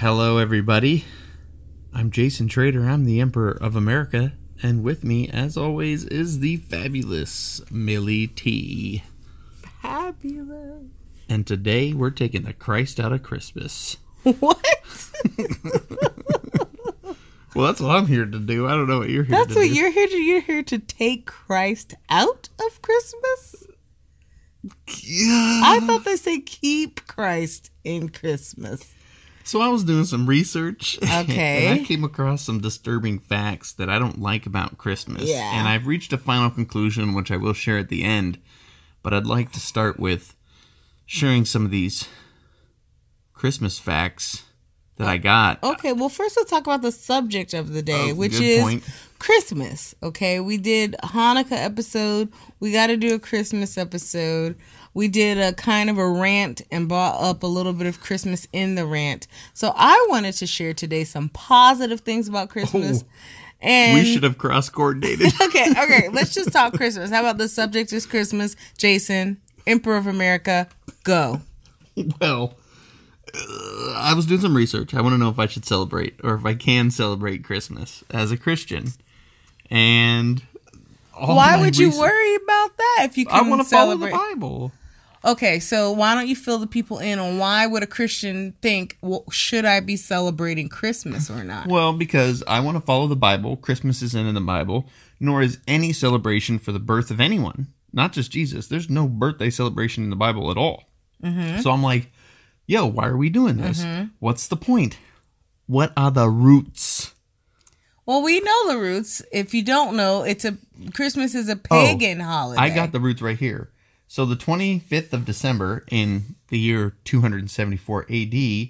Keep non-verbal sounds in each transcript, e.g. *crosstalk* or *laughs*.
Hello, everybody. I'm Jason Trader. I'm the Emperor of America. And with me, as always, is the fabulous Millie T. Fabulous. And today we're taking the Christ out of Christmas. What? *laughs* Well, that's what I'm here to do. I don't know what you're here That's to what do. you're here to. You're here to take Christ out of Christmas. Yeah. I thought they say keep Christ in Christmas. So I was doing some research. *laughs* Okay. And I came across some disturbing facts that I don't like about Christmas. Yeah. And I've reached a final conclusion, which I will share at the end. But I'd like to start with sharing some of these Christmas facts that I got. Okay, well, first let's talk about the subject of the day, Oh, which is point. Christmas. Okay, we did a Hanukkah episode. We got to do a Christmas episode. We did a kind of a rant and brought up a little bit of Christmas in the rant. So I wanted to share today some positive things about Christmas. And Oh, we should have cross coordinated. *laughs* okay, okay, let's just talk Christmas. How about the subject is Christmas? Jason, Emperor of America, go. well, uh, I was doing some research. I want to know if I should celebrate or if I can celebrate Christmas as a Christian. And Why would you worry about that if you can I want to follow the? Bible. Okay, so why don't you fill the people in on why would a Christian think, well, should I be celebrating Christmas or not? Well, because I want to follow the Bible. Christmas isn't in the Bible, nor is any celebration for the birth of anyone, not just Jesus. There's no birthday celebration in the Bible at all. Mm-hmm. So I'm like, yo, why are we doing this? What's the point? What are the roots? Well, we know the roots. If you don't know, it's a Christmas is a pagan holiday. Oh, I got the roots right here. So the 25th of December in the year 274 AD,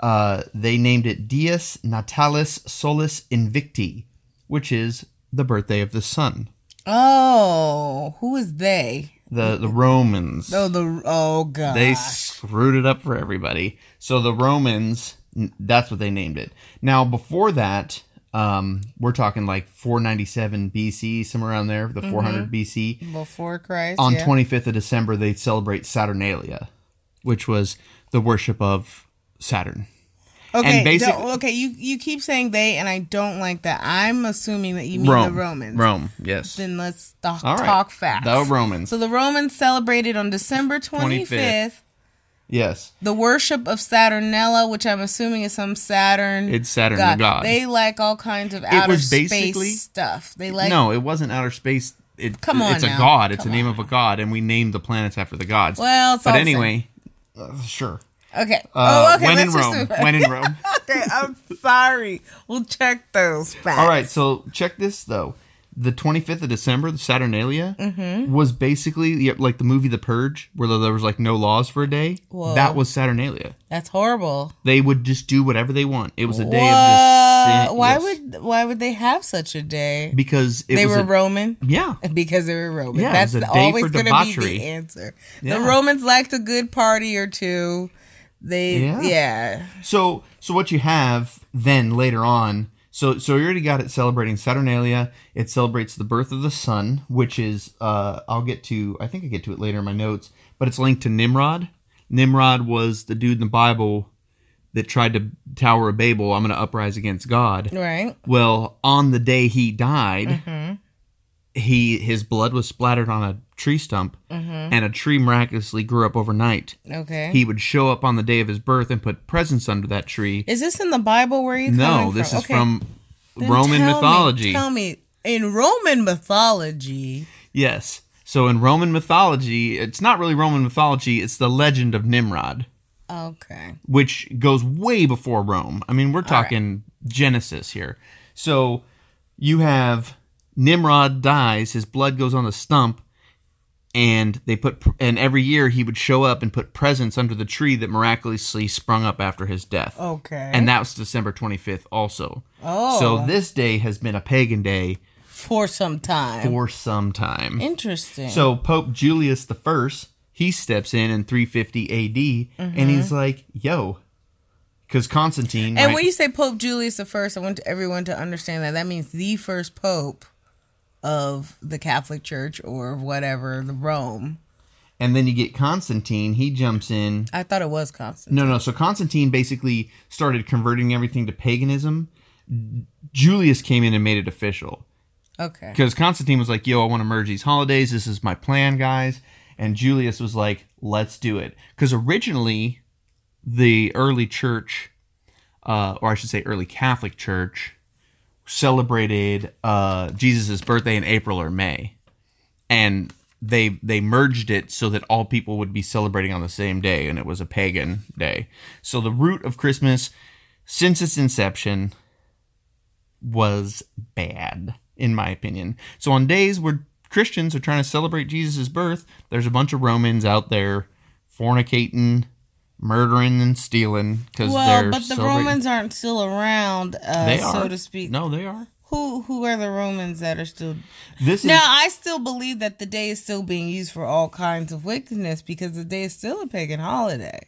uh, they named it Dies Natalis Solis Invicti, which is the birthday of the sun. Oh, who is they? The the Romans. Oh, the oh god. They screwed it up for everybody. So the Romans, that's what they named it. Now before that, um, we're talking like 497 BC, somewhere around there, the 400 BC. before Christ. On yeah. 25th of December, they celebrate Saturnalia, which was the worship of Saturn. Okay, basic- okay. You you keep saying they, and I don't like that. I'm assuming that you mean Rome. the Romans. Rome, yes. Then let's talk, All right. talk fast. The Romans. So the Romans celebrated on December 25th, 25th. Yes. the worship of Saturnella, which I'm assuming is some Saturn. It's Saturn, the god. They like all kinds of outer space stuff. They like no, it wasn't outer space. It, Come on It's a god. It's Come a name of a god, and we named the planets after the gods. Well, but anyway, uh, sure. Okay. Uh, oh, okay. when in Rome. when in Rome. *laughs* okay, I'm sorry. We'll check those facts. All right, so check this though. The 25th of December, the Saturnalia, Mm-hmm. was basically like the movie The Purge, where there was like no laws for a day. Whoa. That was Saturnalia. That's horrible. They would just do whatever they want. It was a day What? of. Why yes. would why would they have such a day? because it they were a, Roman. yeah. *laughs* Because they were Roman. Yeah, That's was a day always going to be the answer. Yeah. The Romans liked a good party or two. They Yeah. yeah. So so what you have then later on. So so you already got it celebrating Saturnalia. It celebrates the birth of the sun, which is uh I'll get to I think I get to it later in my notes, but it's linked to Nimrod. Nimrod was the dude in the Bible that tried to Tower of Babel, I'm going to uprise against God. Right. Well, on the day he died, he his blood was splattered on a tree stump, mm-hmm. and a tree miraculously grew up overnight. Okay. He would show up on the day of his birth and put presents under that tree. is this in the Bible where you No, this from? is Okay. from Then Roman tell me- mythology. tell me, in Roman mythology, Yes. So in Roman mythology, it's not really Roman mythology, it's the legend of Nimrod, okay. which goes way before Rome. I mean, we're talking Genesis here. So you have Nimrod dies, his blood goes on the stump, and they put and every year he would show up and put presents under the tree that miraculously sprung up after his death. Okay. And that was December 25th also. Oh. So this day has been a pagan day for some time. for some time. Interesting. So Pope Julius the First, he steps in in 350 AD, and he's like, "Yo," because Constantine. Mm-hmm. and right- when you say Pope Julius the First, I want everyone to understand that that means the first pope of the Catholic Church or whatever, the Rome. And then you get Constantine. He jumps in. I thought it was Constantine. No, no. So Constantine basically started converting everything to paganism. Julius came in and made it official Okay. because Constantine was like, "Yo, I want to merge these holidays. This is my plan, guys." And Julius was like, "Let's do it." Because originally, the early church, uh, or I should say, early Catholic Church, celebrated uh, Jesus' birthday in April or May, and they they merged it so that all people would be celebrating on the same day, and it was a pagan day. So the root of Christmas, since its inception, was bad, in my opinion. So on days where Christians are trying to celebrate Jesus' birth, there's a bunch of Romans out there fornicating, murdering, and stealing because Well, but the celebrating- Romans aren't still around, uh, They are. so to speak. No, they are. Who who are the Romans that are still? This is Now I still believe that the day is still being used for all kinds of wickedness because the day is still a pagan holiday,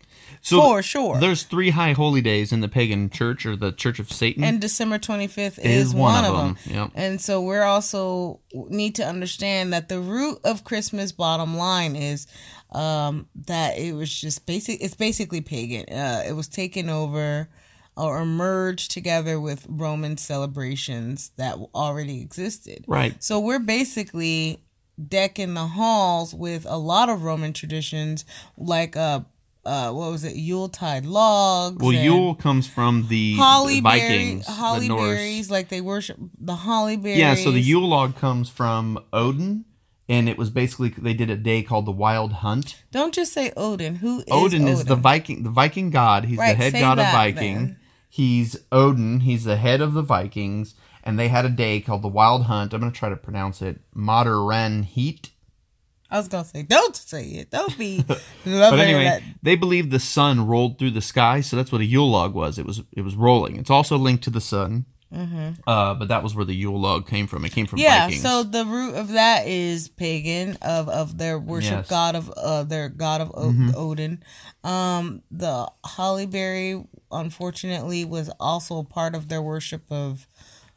so for sure. There's three high holy days in the pagan church or the Church of Satan. and December 25th is, one, of them. Yep. And so we're also need to understand that the root of Christmas bottom line is um, that it was just basic it's basically pagan. Uh, it was taken over or merged together with Roman celebrations that already existed. Right. So we're basically decking the halls with a lot of Roman traditions like uh uh, what was it? Yuletide logs. Well, Yule comes from the holly Vikings, berries, holly the berries, like they worship the holly berries. Yeah, so the Yule log comes from Odin, and it was basically they did a day called the Wild Hunt. Don't just say Odin. Who is Odin, is the Viking, the Viking god. He's Right, the head god of that Viking. then. He's Odin. He's the head of the Vikings, and they had a day called the Wild Hunt. I'm gonna try to pronounce it. Modranicht. I was gonna say, don't say it. Don't be. *laughs* But anyway, they believed the sun rolled through the sky, so that's what a Yule log was. It was it was rolling. It's also linked to the sun. Uh, but that was where the Yule log came from. It came from Mm-hmm. yeah. Vikings. So the root of that is pagan of of their worship Yes. Mm-hmm. god of uh their god of o- Odin. Um, the hollyberry unfortunately was also a part of their worship of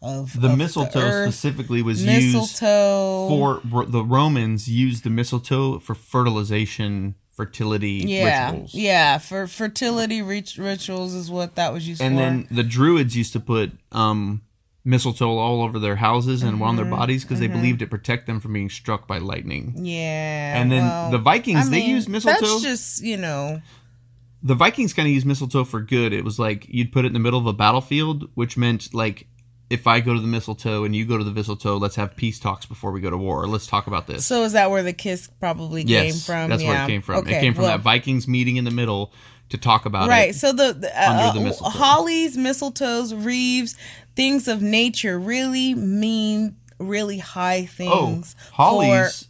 of the of mistletoe earth. specifically was used mistletoe for the Romans used the mistletoe for fertilization, fertility yeah rituals. yeah for fertility rit- rituals is what that was used And for And then the Druids used to put um, mistletoe all over their houses and on their Mm-hmm. bodies because they believed it protect them from being struck by lightning. yeah And then well, the Vikings, I they mean, used mistletoe. that's just you know the Vikings kind of used mistletoe for good. It was like you'd put it in the middle of a battlefield, which meant like if I go to the mistletoe and you go to the mistletoe, let's have peace talks before we go to war. Let's talk about this. so is that where the kiss probably yes, came from that's yeah. where it came from. okay, it came from well, that Vikings meeting in the middle to talk about right it. so the, the uh, the uh, mistletoe. hollies mistletoes reeves things of nature really mean really high things. Oh, things hollies.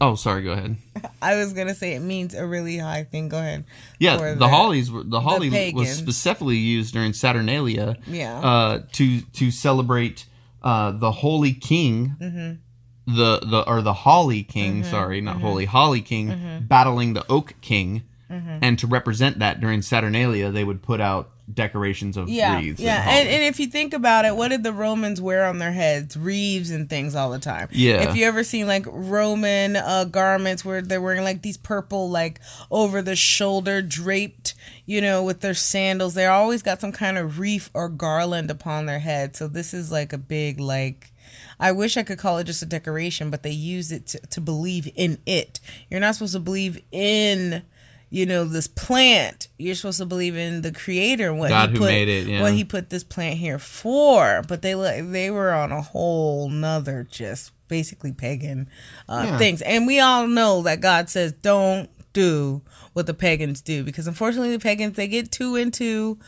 Oh, sorry. Go ahead. *laughs* i was gonna say it means a really high thing go ahead Yeah, for the, hollies. were The holly was specifically used during Saturnalia. Yeah. Uh, to to celebrate uh, the Holy King. Mm-hmm. The the or the Holly King. Sorry, not Holy Holly King Mm-hmm. battling the Oak King, and to represent that during Saturnalia, they would put out decorations of yeah wreaths. yeah and, and, and if you think about it what did the romans wear on their heads wreaths and things all the time Yeah. if you ever seen like roman uh garments where they're wearing like these purple like over the shoulder draped you know with their sandals they always got some kind of wreath or garland upon their head so this is like a big like I wish I could call it just a decoration, but they use it to, to believe in it. You're not supposed to believe in, you know, this plant. You're supposed to believe in the creator and what God he who put, made it, yeah. what he put this plant here for. But they like they were on a whole nother just basically pagan uh, Yeah. things, and we all know that God says don't do what the pagans do because unfortunately the pagans they get too into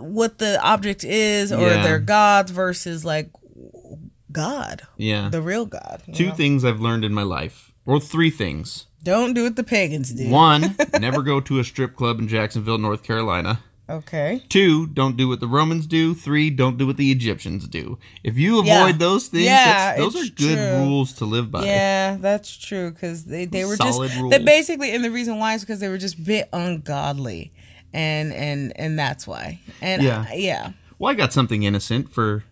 what the object is or Yeah. their gods versus like God, yeah. the real God. Two know? things I've learned in my life, or three things. Don't do what the pagans do. One, *laughs* never go to a strip club in Jacksonville, North Carolina. Okay. Two, don't do what the Romans do. Three, don't do what the Egyptians do. If you avoid Yeah. those things, Yeah, those are good true. rules to live by. Yeah, that's true because they, they were Solid just rules. they basically and the reason why is because they were just a bit ungodly, and and and that's why. And Yeah. I- yeah. Well, I got something innocent for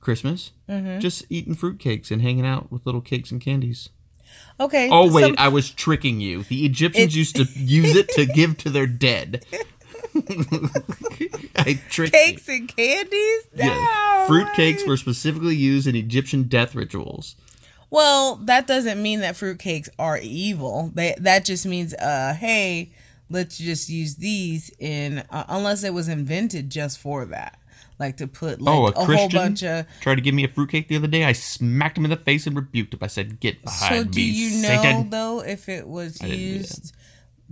Christmas. Mm-hmm. Just eating fruitcakes and hanging out with little cakes and candies. Okay. Oh wait, some- I was tricking you. The Egyptians used to *laughs* use it to give to their dead. *laughs* I tricked cakes you. and candies. Yeah. Fruit cakes were specifically used in Egyptian death rituals. Well, that doesn't mean that fruitcakes are evil. They, that just means, uh, hey, let's just use these in, uh, unless it was invented just for that, like to put oh, like Oh, a, a, whole bunch of. tried to give me a fruitcake the other day. I smacked him in the face and rebuked him. I said, "Get behind So, me, do you know Satan!" though if it was used?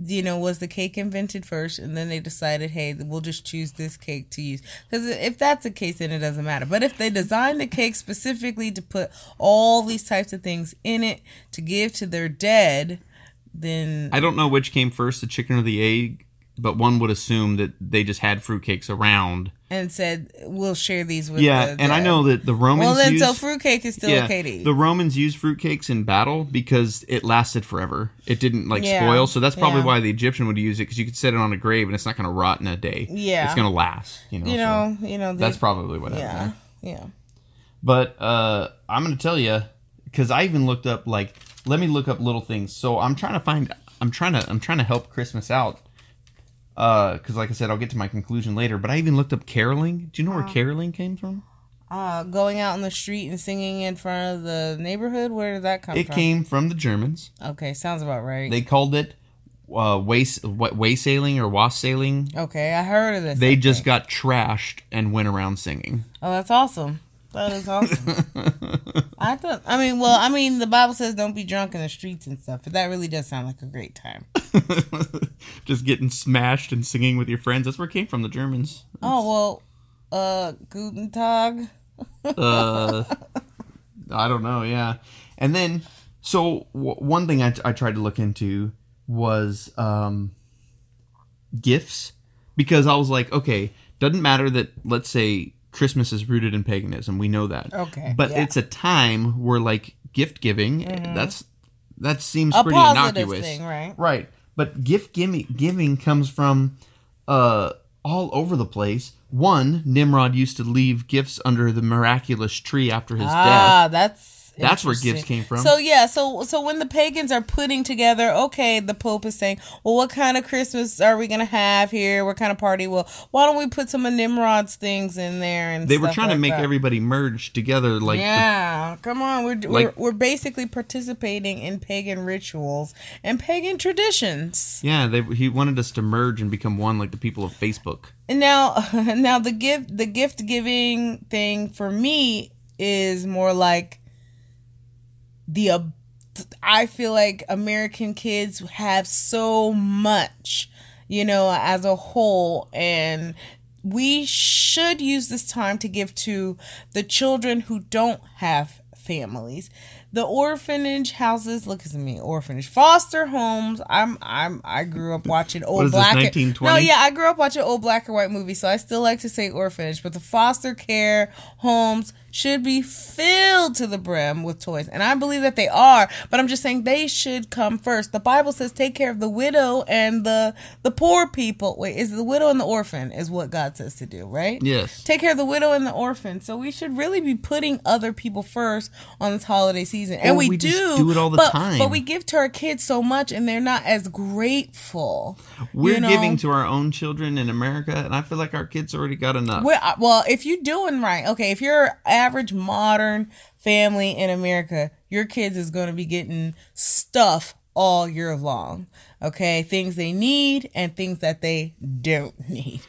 You know, was the cake invented first, and then they decided, hey, we'll just choose this cake to use? Because if that's the case, then it doesn't matter. But if they designed the cake specifically to put all these types of things in it to give to their dead, then I don't know which came first, the chicken or the egg, but one would assume that they just had fruitcakes around. and said we'll share these with Yeah, the and I know that the Romans well then used, so fruitcake is still yeah, okay to eat the Romans used fruitcakes in battle because it lasted forever. It didn't like Yeah, spoil, so that's probably yeah. why the Egyptian would use it because you could set it on a grave and it's not going to rot in a day. Yeah. it's going to last. You know, you so know you know that's probably what yeah happened. yeah But uh, I'm going to tell you because I even looked up like let me look up little things. So I'm trying to find. I'm trying to. I'm trying to help Christmas out. Because, like I said, I'll get to my conclusion later. But I even looked up caroling. Do you know where caroling came from? uh going out in the street and singing in front of the neighborhood where did that come from? It from came from the Germans. okay sounds about right They called it uh, way what wassailing or wassailing. okay i heard of this They I just think. got trashed and went around singing. oh that's awesome that is awesome *laughs* i thought i mean well i mean the bible says don't be drunk in the streets and stuff but that really does sound like a great time *laughs* just getting smashed and singing with your friends. That's where it came from. The Germans. oh well uh guten tag uh, I don't know. Yeah, and then so w- one thing I, I tried to look into was um, gifts because I was like, okay, doesn't matter that let's say Christmas is rooted in paganism. We know that. Okay, but yeah. Mm-hmm. it's a time where like gift giving that's that seems a pretty innocuous, thing right Right. But gift giving, giving comes from uh, all over the place. One, Nimrod used to leave gifts under the miraculous tree after his Ah, death. that's That's where gifts came from. So yeah, so so when the pagans are putting together, okay, the Pope is saying, well, what kind of Christmas are we gonna have here? What kind of party? Well, why don't we put some of Nimrod's things in there? And They were trying to make that. everybody merge together. Like, the- yeah, come on, we're, like- we're we're basically participating in pagan rituals and pagan traditions. yeah, they, he wanted us to merge and become one, like the people of Facebook. And now, *laughs* now the gift the gift giving thing for me is more like the. Uh, I feel like American kids have so much, you know, as a whole, and we should use this time to give to the children who don't have families. The orphanage houses, look at me, orphanage, foster homes. I'm, I'm, I grew up watching old is this, black. and- 1920? No, yeah, I grew up watching old black and white movies, so I still like to say orphanage. But the foster care homes should be filled to the brim with toys, and I believe that they are. But I'm just saying they should come first. The Bible says, "Take care of the widow and the the poor people." Wait, is the widow and the orphan is what God says to do, right? Yes. Take care of the widow and the orphan. So we should really be putting other people first on this holiday season, and Or we, we do just do it all the but, time. But we give to our kids so much, and they're not as grateful. We're you know? giving to our own children in America, and I feel like our kids already got enough. Well, uh, well, if you're doing right, okay, if you're average modern family in America, your kids is going to be getting stuff all year long. Okay, things they need and things that they don't need.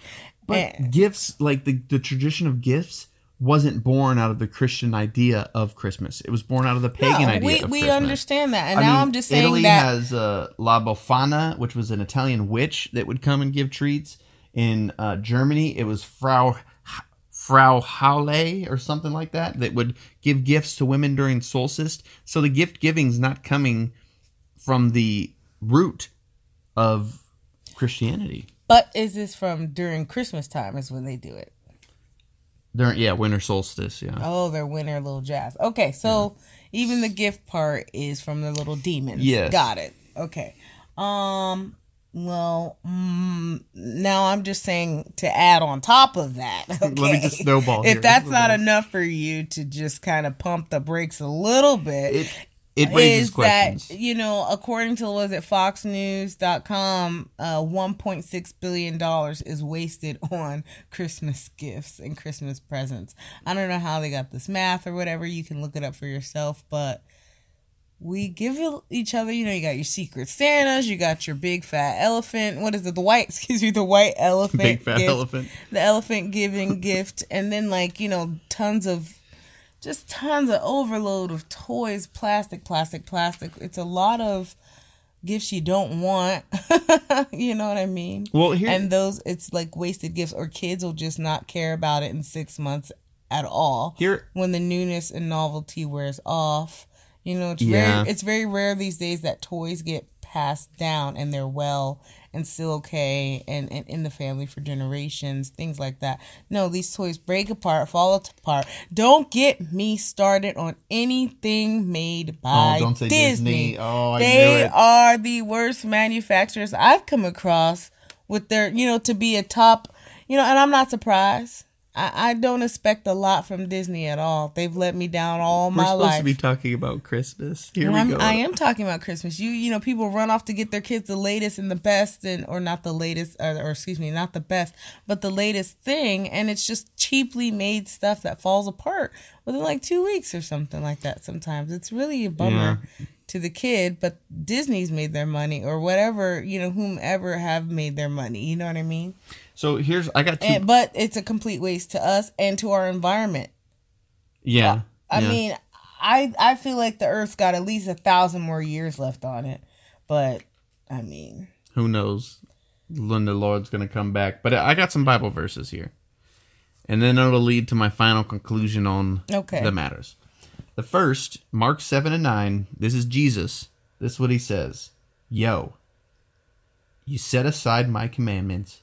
But And- gifts, like the, the tradition of gifts, wasn't born out of the Christian idea of Christmas. It was born out of the pagan No, idea we of we Christmas. understand that, and I now mean, I'm just saying Italy that has uh, La Befana, which was an Italian witch that would come and give treats. In uh, Germany, it was Frau Frau Holle or something like that that would give gifts to women during solstice. So the gift giving is not coming from the root of Christianity. But is this from during Christmas time? Is when they do it? During yeah, winter solstice. Yeah. Oh, they're winter little jazz. Okay, so even the gift part is from the little demons. Yes. got it. Okay. Um. Well, mm, now I'm just saying to add on top of that. Okay? *laughs* Let me just snowball If here. that's *laughs* not enough for you to just kind of pump the brakes a little bit, It- it raises is questions. that you know according to was it foxnews.com uh 1.6 billion dollars is wasted on christmas gifts and christmas presents i don't know how they got this math or whatever you can look it up for yourself but we give each other you know you got your secret santas you got your big fat elephant what is it the white *laughs* excuse me the white elephant Big fat gift, elephant. the elephant giving *laughs* gift and then like you know tons of just tons of overload of toys, plastic, plastic, plastic. It's a lot of gifts you don't want. *laughs* you know what I mean? Well, here- and those it's like wasted gifts, or kids will just not care about it in six months at all. Here- when the newness and novelty wears off. You know, it's Yeah. very it's very rare these days that toys get passed down and they're well and still okay and, and in the family for generations, things like that. No, these toys break apart, fall apart. Don't get me started on anything made oh, by Oh, don't say Disney. Disney. Oh, I they knew it. are the worst manufacturers I've come across with their, you know, to be a top, you know, and I'm not surprised. I, I don't expect a lot from Disney at all. They've let me down all We're my supposed life. to be talking about Christmas. Here Well, we I'm, go. I am talking about Christmas. You you know people run off to get their kids the latest and the best and or not the latest or, or excuse me not the best but the latest thing and it's just cheaply made stuff that falls apart within like two weeks or something like that. Sometimes it's really a bummer to the kid, but Disney's made their money or whatever you know whomever have made their money. You know what I mean? So here's I got two. And but it's a complete waste to us and to our environment. yeah. I yeah. mean, I I feel like the Earth's got at least a thousand more years left on it, but I mean, who knows when the Lord's going to come back. But I got some Bible verses here. And then it'll lead to my final conclusion on Okay. the matters. The first, Mark 7 and 9, this is Jesus. This is what he says Yo, you set aside my commandments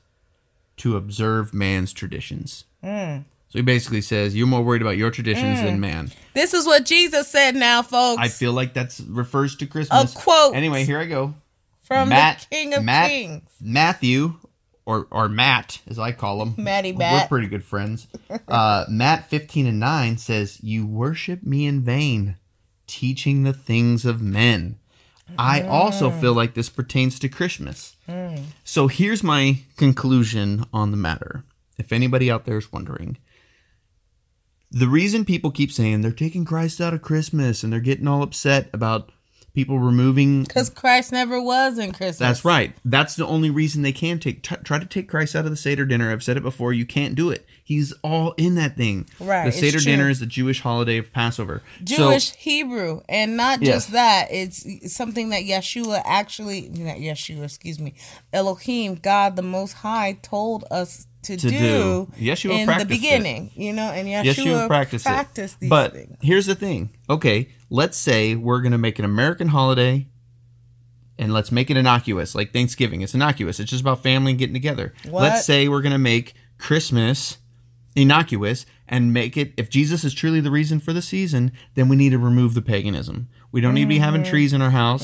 to observe man's traditions. Mm. So he basically says, You're more worried about your traditions than man. this is what Jesus said. Now, folks, I feel like that's refers to Christmas. A quote. Anyway, here I go. from Matt, the King of Matt, Kings. Matthew, or or Matt, as I call him. Matty Matt. We're pretty good friends. Uh, *laughs* Matt fifteen and nine says, "You worship me in vain, teaching the things of men." I also Mm. feel like this pertains to Christmas. So here's my conclusion on the matter. If anybody out there is wondering, the reason people keep saying they're taking Christ out of Christmas and they're getting all upset about people removing Because Christ never was in Christmas. that's right. That's the only reason they can take t- try to take Christ out of the Seder dinner. I've said it before. You can't do it. He's all in that thing. Right, The Seder dinner is the Jewish holiday of Passover. Jewish So, Hebrew, and not Yeah. just that. It's something that Yeshua actually, not Yeshua, excuse me, Elohim, God the Most High, told us to, To do, do. Yeshua in the practiced it. beginning. You know, and Yeshua, Yeshua practiced, practiced it. but things. here's the thing. Okay, let's say we're gonna make an American holiday, and let's make it innocuous, like Thanksgiving. It's innocuous. It's just about family and getting together. What? Let's say we're gonna make Christmas innocuous and make it if Jesus is truly the reason for the season, then we need to remove the paganism. We don't need to be having Mm-hmm. trees in our house.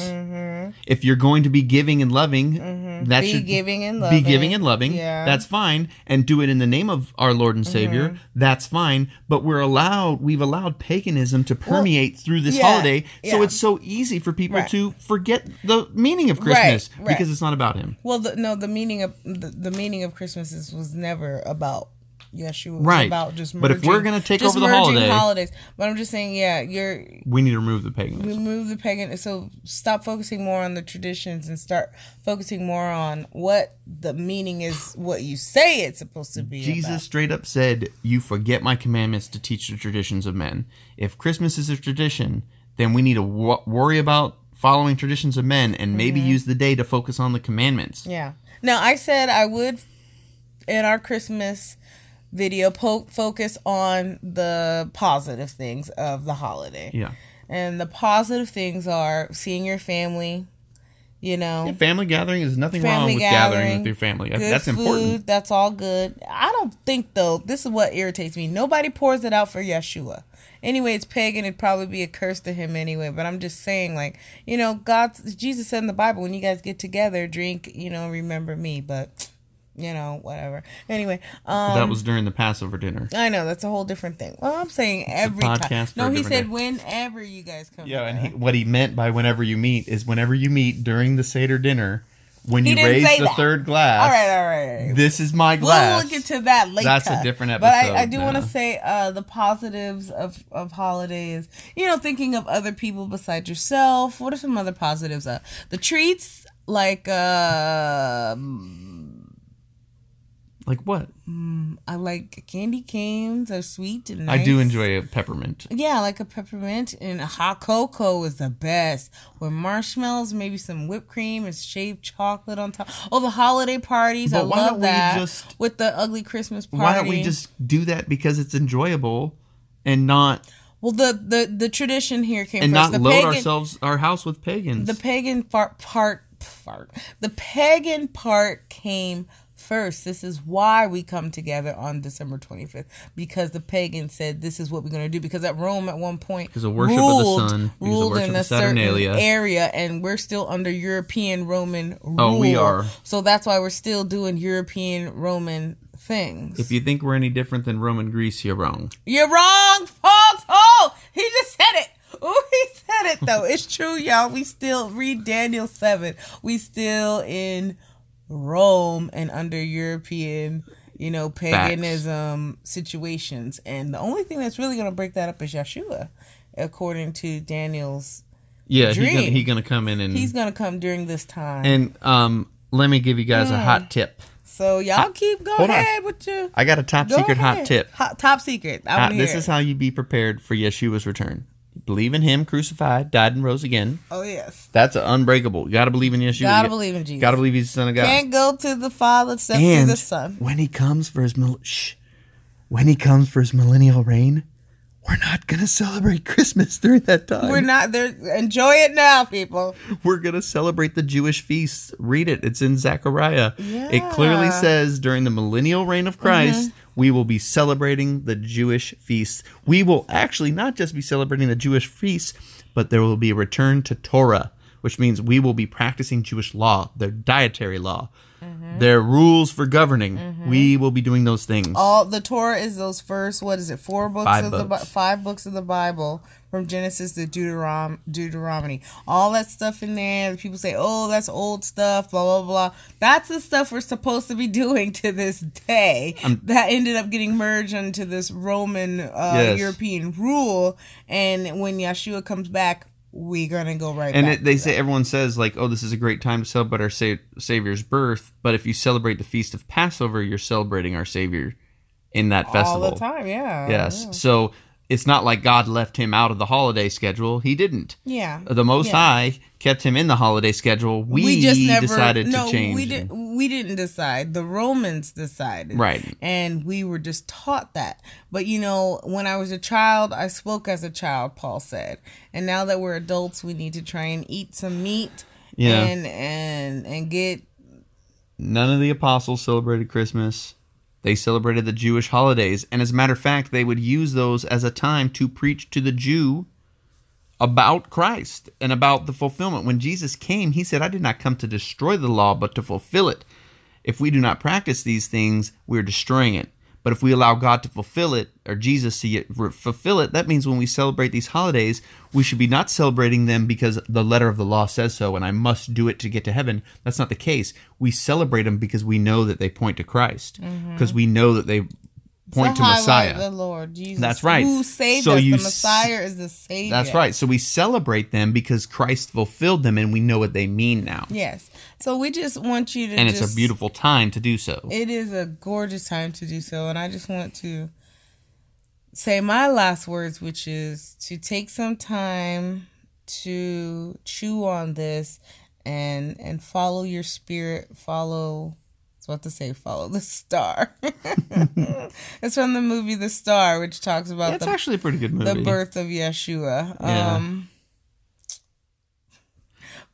If you're going to be giving and loving, that Mm-hmm. Be should giving and Be giving and loving. Yeah. That's fine. And do it in the name of our Lord and Savior. Mm-hmm. That's fine. But we're allowed we've allowed paganism to permeate through this yeah, holiday. So yeah. it's so easy for people Right. to forget the meaning of Christmas right. because it's not about him. Well, the, no, the meaning of the, the meaning of Christmas is, was never about It was Right. About just But if we're gonna take over the holiday- holidays. But I'm just saying, yeah, you're We need to remove the paganism. remove the pagan so stop focusing more on the traditions and start focusing more on what the meaning is what you say it's supposed to be Jesus about. straight up said, You forget my commandments to teach the traditions of men. If Christmas is a tradition, then we need to wo- worry about following traditions of men and maybe Mm-hmm. use the day to focus on the commandments. yeah now i said i would in our christmas video po- focus on the positive things of the holiday Yeah. and the positive things are seeing your family you know Family gathering is nothing wrong with gathering gathering, with your family. good That's food, important. That's all good. I don't think though. This is what irritates me. Nobody pours it out for Yeshua. Anyway, it's pagan. It'd probably be a curse to him anyway. But I'm just saying, like you know, God, Jesus said in the Bible, when you guys get together, drink, you know, remember me. But you know, whatever. Anyway, um, that was during the Passover dinner. I know that's a whole different thing. Well, I'm saying every time. podcast for No, a he said day. whenever you guys come. Yeah, and he, what he meant by whenever you meet is whenever you meet during the Seder dinner, when He you raise the that. third glass. all right, all right, all right. This is my glass. We'll look into that later. That's a different episode. But I, I do want to say uh, the positives of, of holidays. You know, thinking of other people besides yourself. What are some other positives? Uh, the treats, like uh, like what? Mm, I like candy canes. Are sweet and nice. I do enjoy a peppermint. Yeah, like a peppermint and a hot cocoa is the best. With marshmallows, maybe some whipped cream and shaved chocolate on top. Oh, the holiday parties. I why love don't we that. just- With the ugly Christmas party. Why don't we just do that because it's enjoyable and not Well, the the the tradition here came and first. not the load pagan, ourselves our house with pagans? The pagan part part part. The pagan part came first. This is why we come together on December 25th because the pagan said this is what we're going to do because at Rome at one point Because of worship of the sun, ruled in a certain area and we're still under European Roman rule. Oh, we are. So that's why we're still doing European Roman things. if you think we're any different than Roman Greece, you're wrong. You're wrong, folks. Oh, he just said it. Oh, *laughs* he said it though. It's true, y'all. We still read Daniel seven. We still in Rome and under European, you know, paganism situations. And the only thing that's really going to break that up is Yeshua, according to Daniel's. Yeah, he's gonna, he gonna come in and He's going to come during this time. and um. Let me give you guys a hot tip. so y'all keep going on. ahead with your I got a top go secret hot tip. Hot, top secret. I want hear. this is how you be prepared for Yeshua's return. Believe in Him, crucified, died, and rose again. oh yes. That's unbreakable. You got to believe in Yeshua. Gotta You believe in Jesus. Got to believe He's the Son of God. Can't go to the Father except through the Son. when He comes for His mil- shh, when He comes for His millennial reign, we're not gonna celebrate Christmas during that time. We're not there. Enjoy it now, people. We're gonna celebrate the Jewish feasts. Read it. It's in Zechariah. It Yeah. Mm-hmm. clearly says during the millennial reign of Christ, we will be celebrating the Jewish feasts. We will actually not just be celebrating the Jewish feasts, but there will be a return to Torah, which means we will be practicing Jewish law, their dietary law, Mm-hmm. their rules for governing. We will be doing those things. All the Torah is those first. What is it? Four books Five of the books. Bi- five books of the Bible from Genesis to Deuteron- Deuteronomy. All that stuff in there. People say, "Oh, that's old stuff." Blah blah blah. That's the stuff we're supposed to be *laughs* doing to this day. that ended up getting merged into this Roman uh, Yes. European rule. And when Yeshua comes back, we're gonna go right. and back it, they say everyone says like oh this is a great time to celebrate our sa- savior's birth but if you celebrate the feast of passover you're celebrating our savior in that that. festival all the time. Yeah. yes Yeah. so it's not like god left him out of the holiday schedule he didn't Yeah. the most Yeah. high kept him in the holiday schedule we, just decided no, to change We didn't. We didn't decide. The Romans decided, Right. And we were just taught that. But you know, when I was a child, I spoke as a child. Paul said, and now that we're adults, we need to try and eat some meat. Yeah. And and and get none of the apostles celebrated christmas they celebrated the jewish holidays and as a matter of fact they would use those as a time to preach to the jew about Christ and about the fulfillment. When Jesus came, he said, I did not come to destroy the law, but to fulfill it. If we do not practice these things, we're destroying it. But if we allow God to fulfill it, or Jesus to fulfill it, that means when we celebrate these holidays, we should be not celebrating them because the letter of the law says so and I must do it to get to heaven. That's not the case. We celebrate them because we know that they point to Christ, mm-hmm. because we know that they point to Messiah. The Lord Jesus. That's right. Who saved So us? you The Messiah is the Savior. That's right. So we celebrate them because Christ fulfilled them and we know what they mean now. Yes. So we just want you to. And it's a beautiful time to do so. It is a gorgeous time to do so, and I just want to say my last words, which is to take some time to chew on this and and follow your spirit, follow. What to say. Follow the star. *laughs* it's from the movie The Star, which talks about It's the actually a pretty good movie. the birth of Yeshua. Yeah. Um,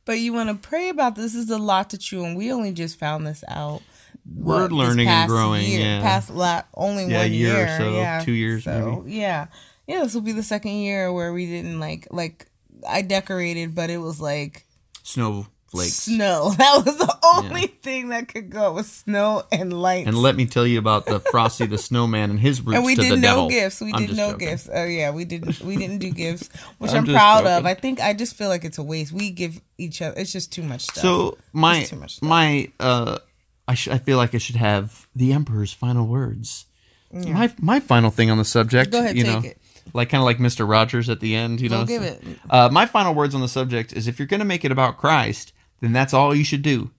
but you want to pray about this. This is a lot to chew, and we only just found this out. We're learning and growing, Year, yeah. Past la- only Yeah, one a year or so, yeah, two years so, maybe. Yeah, yeah. This will be the second year where we didn't like like I decorated, but it was like Snowflakes flakes. Snow. *laughs* That was the only thing that could go was snow and light. And let me tell you about the Frosty the Snowman and his roots and we to did the no devil. gifts. We I'm did no joking. gifts. Oh yeah, we didn't. We didn't do gifts, *laughs* which I'm I'm, proud of. I think I just feel like it's a waste. We give each other. It's just too much stuff. So my stuff. my uh, I sh- I feel like I should have the emperor's final words. My my final thing on the subject. Go ahead, you take know, it. Like kind of like Mister Rogers at the end. You know, give so- it. Uh, my final words on the subject is: if you're going to make it about Christ, then that's all you should do.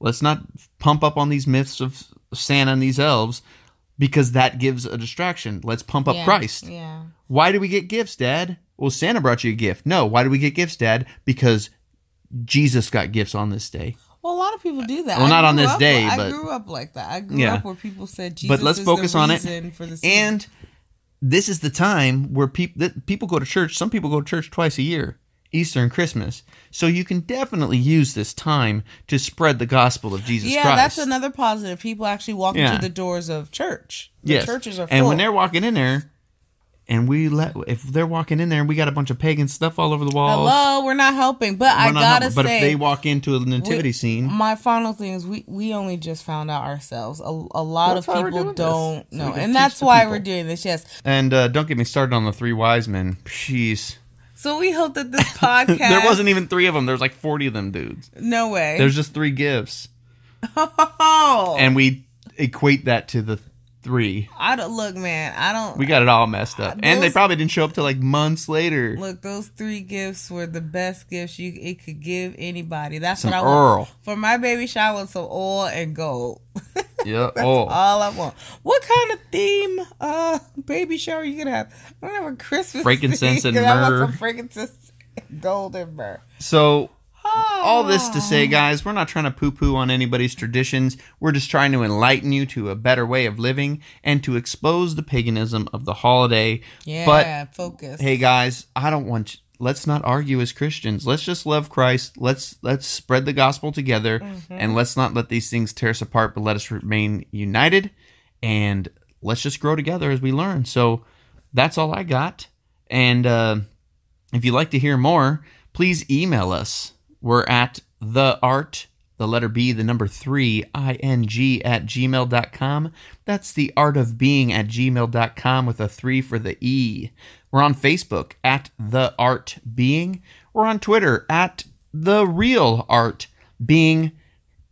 Let's not pump up on these myths of Santa and these elves because that gives a distraction. Let's pump up Yeah, Christ. Yeah. Why do we get gifts, Dad? Well, Santa brought you a gift. No, why do we get gifts, Dad? Because Jesus got gifts on this day. Well, a lot of people do that. Well, I not on this up- day, I grew up like that. I grew Yeah. up where people said Jesus But let's is focus the on it. reason For the. And this is the time where people people go to church. Some people go to church twice a year, Easter and Christmas. So you can definitely use this time to spread the gospel of Jesus Christ. yeah, Christ. that's another positive. People actually walk Yeah. into the doors of church. The yes. churches are full. and when they're walking in there, and we let if they're walking in there, and we got a bunch of pagan stuff all over the walls. Hello, we're not helping. But I we're not gotta helping. But if they walk into a nativity we- scene, My final thing is we we only just found out ourselves. A, a lot That's of people don't so know, we can and that's why people. we're doing this. Yes. and uh, don't get me started on the three wise men. Jeez, So we hope that this *laughs* podcast. there wasn't even three of them. There's like forty of them dudes. no way. There's just three gifts. oh, and we equate that to the three. I don't look, man. I don't. We got it all messed up, and they probably didn't show up till like months later. Look, those three gifts were the best gifts you it could give anybody. That's Some what I want for my baby shower. Some oil and gold. *laughs* Yeah. *laughs* That's Oh, all I want. What kind of theme uh baby shower you gonna have? I'm gonna have a Christmas Frankincense theme, and 'cause *laughs* I want myrrh. some frankincense, and gold and myrrh. so all this to say, guys, we're not trying to poo-poo on anybody's traditions. We're just trying to enlighten you to a better way of living and to expose the paganism of the holiday. Yeah, But focus. hey, guys, I don't want. Let's not argue as Christians. Let's just love Christ. Let's let's spread the gospel together, and let's not let these things tear us apart. But let us remain united, and let's just grow together as we learn. So that's all I got. And uh, if you'd like to hear more, please email us. We're at the art, the letter B, the number three, ing at gmail.com. That's the art of being at gmail.com with a three for the E. We're on Facebook at the art being. We're on Twitter at the real art being.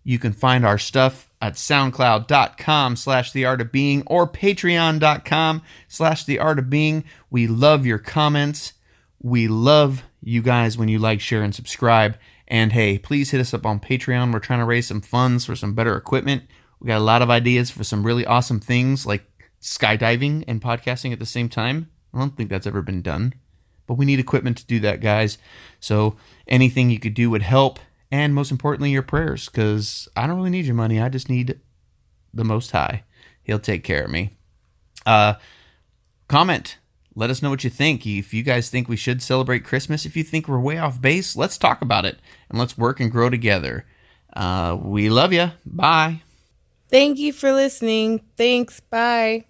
You can find our stuff at soundcloud.com slash the art of being or patreon.com slash the art of being. We love your comments. We love you guys when you like, share, and subscribe. And hey, please hit us up on Patreon. We're trying to raise some funds for some better equipment. We got a lot of ideas for some really awesome things like skydiving and podcasting at the same time. I don't think that's ever been done. But we need equipment to do that, guys. So anything you could do would help. And most importantly, your prayers, because I don't really need your money. I just need the Most High. He'll take care of me. Uh, comment. Let us know what you think. If you guys think we should celebrate Christmas, if you think we're way off base, let's talk about it and let's work and grow together. Uh, we love you. Bye. Thank you for listening. Thanks. Bye.